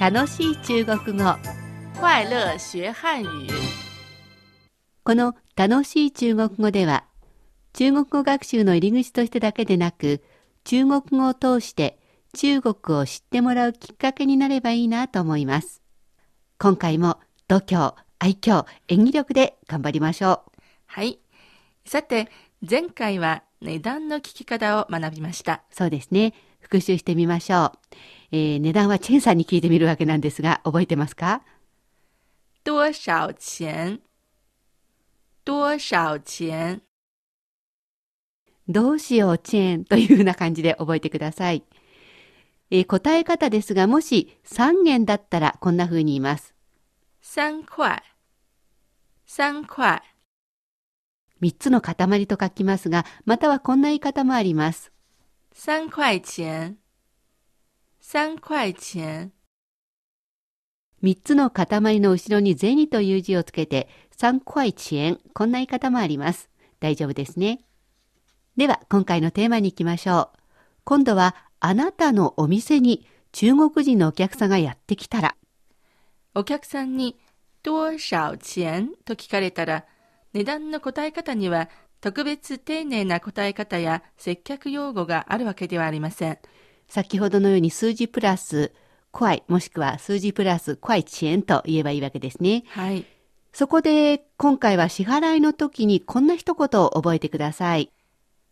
楽しい中国語。快乐学汉语。この楽しい中国語では中国語学習の入り口としてだけでなく中国語を通して中国を知ってもらうきっかけになればいいなと思います。今回も度胸愛嬌演技力で頑張りましょう。はい。さて、前回は値段の聞き方を学びました。そうですね。復習してみましょう、えー値段はチェンさんに聞いてみるわけなんですが覚えてますか？多少钱多少钱どうしようチェーンというふうな感じで覚えてください。えー答え方ですが、もし3元だったらこんな風に言います。三块三块3つの塊と書きますが、またはこんな言い方もあります。三块钱三块钱3つの塊の後ろに銭という字をつけて、3塊チェーン、こんな言い方もあります。大丈夫ですね。では、今回のテーマに行きましょう。今度は、あなたのお店に中国人のお客さんがやってきたら、お客さんに多少钱と聞かれたら、値段の答え方には特別丁寧な答え方や接客用語があるわけではありません。先ほどのように数字プラス、怖い、もしくは数字プラス、怖い遅延と言えばいいわけですね。はい。そこで、今回は支払いの時にこんな一言を覚えてください。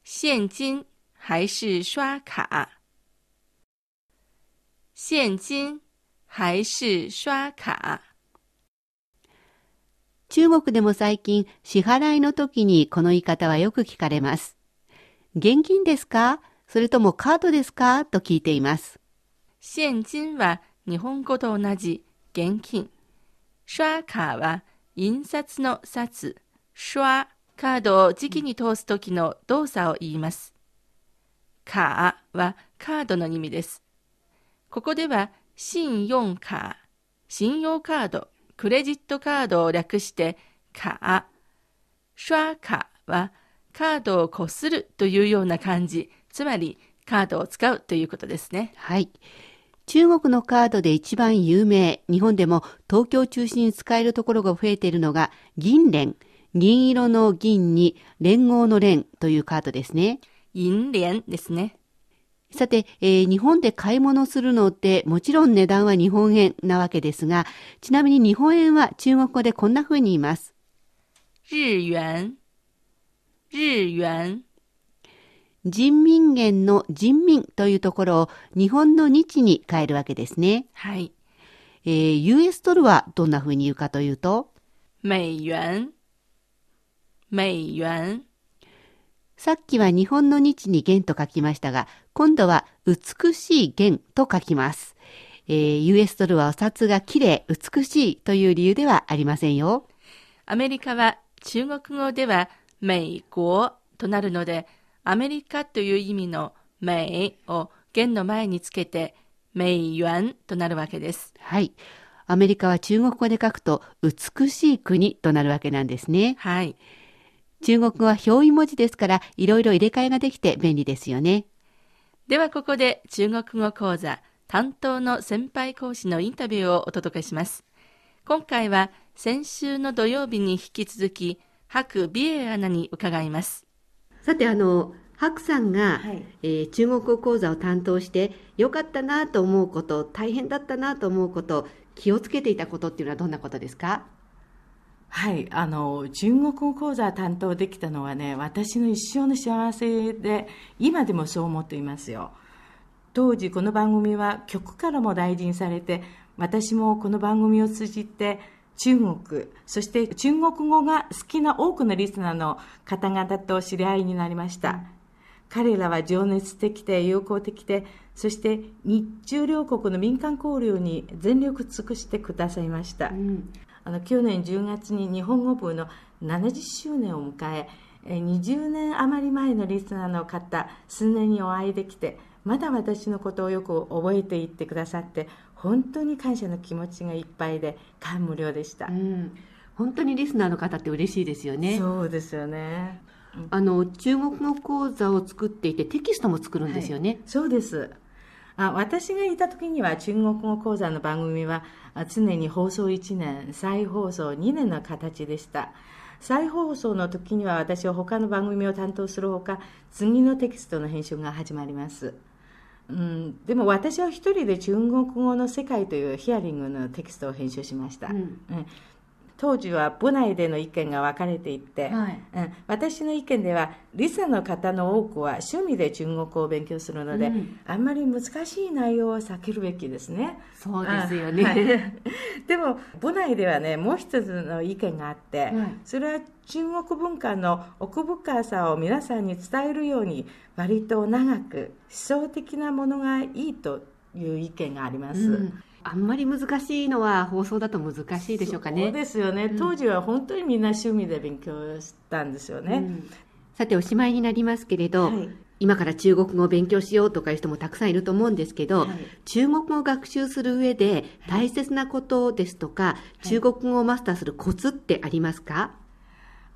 现金还是刷卡？现金还是刷卡？中国でも最近、支払いの時にこの言い方はよく聞かれます。現金ですか？それともカードですか？と聞いています。現金は日本語と同じ現金。刷卡は印刷の札。刷カードを時期に通す時の動作を言います。卡はカードの意味です。ここでは信用卡、信用カード、クレジットカードを略して卡。刷卡はカードをこするというような感じ、つまりカードを使うということですね。はい。中国のカードで一番有名、日本でも東京を中心に使えるところが増えているのが銀聯。銀色の銀に連合の連というカードですね。銀聯ですね。さて、えー日本で買い物するのってもちろん値段は日本円なわけですが、ちなみに日本円は中国語でこんな風に言います。日元、日元、人民元の人民というところを日本の日に変えるわけですね。はい。えー US ドルはどんな風に言うかというと、美元、美元、さっきは日本の日に元と書きましたが、今度は美しい元と書きます。えー US ドルはお札が綺麗、美しいという理由ではありませんよ。アメリカは中国語では美国となるので、アメリカという意味の美を元の前につけて、美元となるわけです。はい。アメリカは中国語で書くと美しい国となるわけなんですね。はい。中国語は表意文字ですからいろいろ入れ替えができて便利ですよね。ではここで中国語講座担当の先輩講師のインタビューをお届けします。今回は先週の土曜日に引き続き、白美恵アナに伺います。さてあの、白さんが、はい。えー中国語講座を担当してよかったなと思うこと、大変だったなと思うこと、気をつけていたことっていうのはどんなことですか？はい、あの中国語講座担当できたのはね私の一生の幸せで今でもそう思っていますよ。当時この番組は局からも大事にされて私もこの番組を通じて中国そして中国語が好きな多くのリスナーの方々と知り合いになりました、彼らは情熱的で友好的でそして日中両国の民間交流に全力尽くしてくださいました、うん。あの去年10月に日本語部の70周年を迎ええー20年余り前のリスナーの方数年にお会いできてまだ私のことをよく覚えていってくださって本当に感謝の気持ちがいっぱいで感無量でした、うん。本当にリスナーの方って嬉しいですよね。そうですよねあの、中国語講座を作っていてテキストも作るんですよね。そうですあ私がいた時には中国語講座の番組は常に放送1年再放送2年の形でした再放送の時には私は他の番組を担当するほか次のテキストの編集が始まりますうん、でも私は一人で中国語の世界というヒアリングのテキストを編集しました、うん、当時は部内での意見が分かれていて、はい、うん、私の意見ではリサの方の多くは趣味で中国語を勉強するので、うん、あんまり難しい内容は避けるべきですね。そうですよね、はい、でも部内ではねもう一つの意見があって、はい、それは中国文化の奥深さを皆さんに伝えるように割と長く思想的なものがいいという意見があります、うん。あんまり難しいのは放送だと難しいでしょうかね。そうですよね、うん、当時は本当にみんな趣味で勉強したんですよね。うん、さておしまいになりますけれど、はい、今から中国語を勉強しようとかいう人もたくさんいると思うんですけど、はい、中国語を学習する上で大切なことですとか、はい、中国語をマスターするコツってありますか、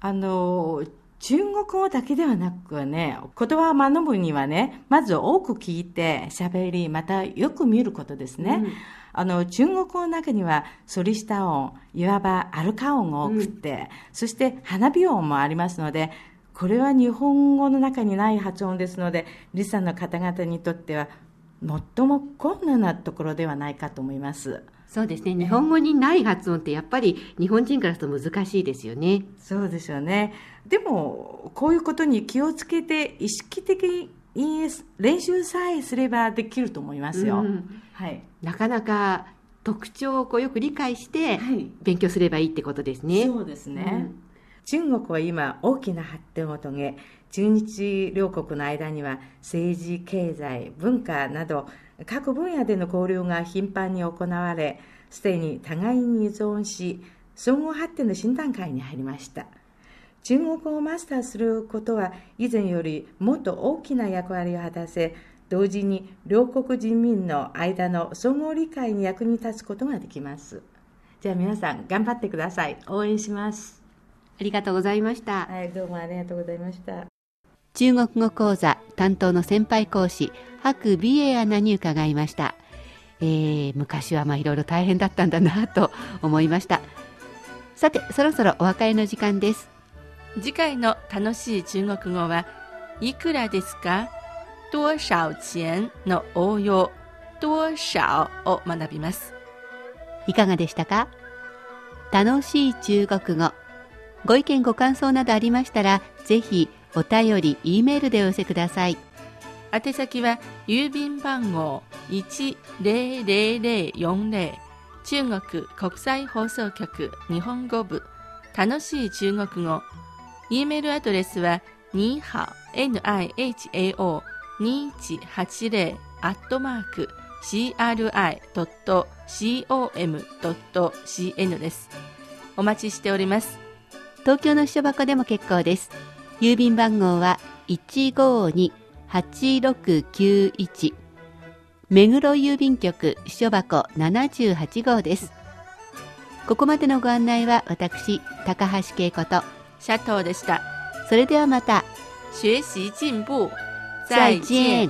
あの中国語だけではなくね、言葉を学ぶにはね、まず多く聞いて喋り、またよく見ることですね。うんあの、中国語の中には、反り下音、いわばアルカ音が多くて、うん、そして花火音もありますので、これは日本語の中にない発音ですので、リサの方々にとっては、最も困難なところではないかと思います。そうですね。日本語にない発音ってやっぱり日本人からすると難しいですよね。そうですよね。でも、こういうことに気をつけて意識的に練習さえすればできると思いますよ。うん、はい。なかなか特徴をこうよく理解して勉強すればいいってことですね。そうですね。うん、中国は今大きな発展を遂げ、中日両国の間には政治、経済、文化など各分野での交流が頻繁に行われ、すでに互いに依存し、総合発展の新段階に入りました。中国語をマスターすることは以前よりもっと大きな役割を果たせ、同時に両国人民の間の総合理解に役に立つことができます。じゃあ皆さん頑張ってください。応援します。ありがとうございました。はい、どうもありがとうございました。中国語講座担当の先輩講師、白美恵アナに伺いました。えー、昔はまあいろいろ大変だったんだなと思いました。さて、そろそろお別れの時間です。次回の楽しい中国語はいくらですか？多少钱の応用、多少を学びます。いかがでしたか？楽しい中国語。ご意見ご感想などありましたら、ぜひお便り、E メールでお寄せください。宛先は郵便番号10040中国国際放送局日本語部楽しい中国語 E メールアドレスはには nihao 2180アットマーク cri.com.cn です。お待ちしております。東京の秘書箱でも結構です。郵便番号は152-8691目黒郵便局秘書箱78号です。ここまでのご案内は私、高橋恵子とシャトーでした。それではまた。学習進步。再见。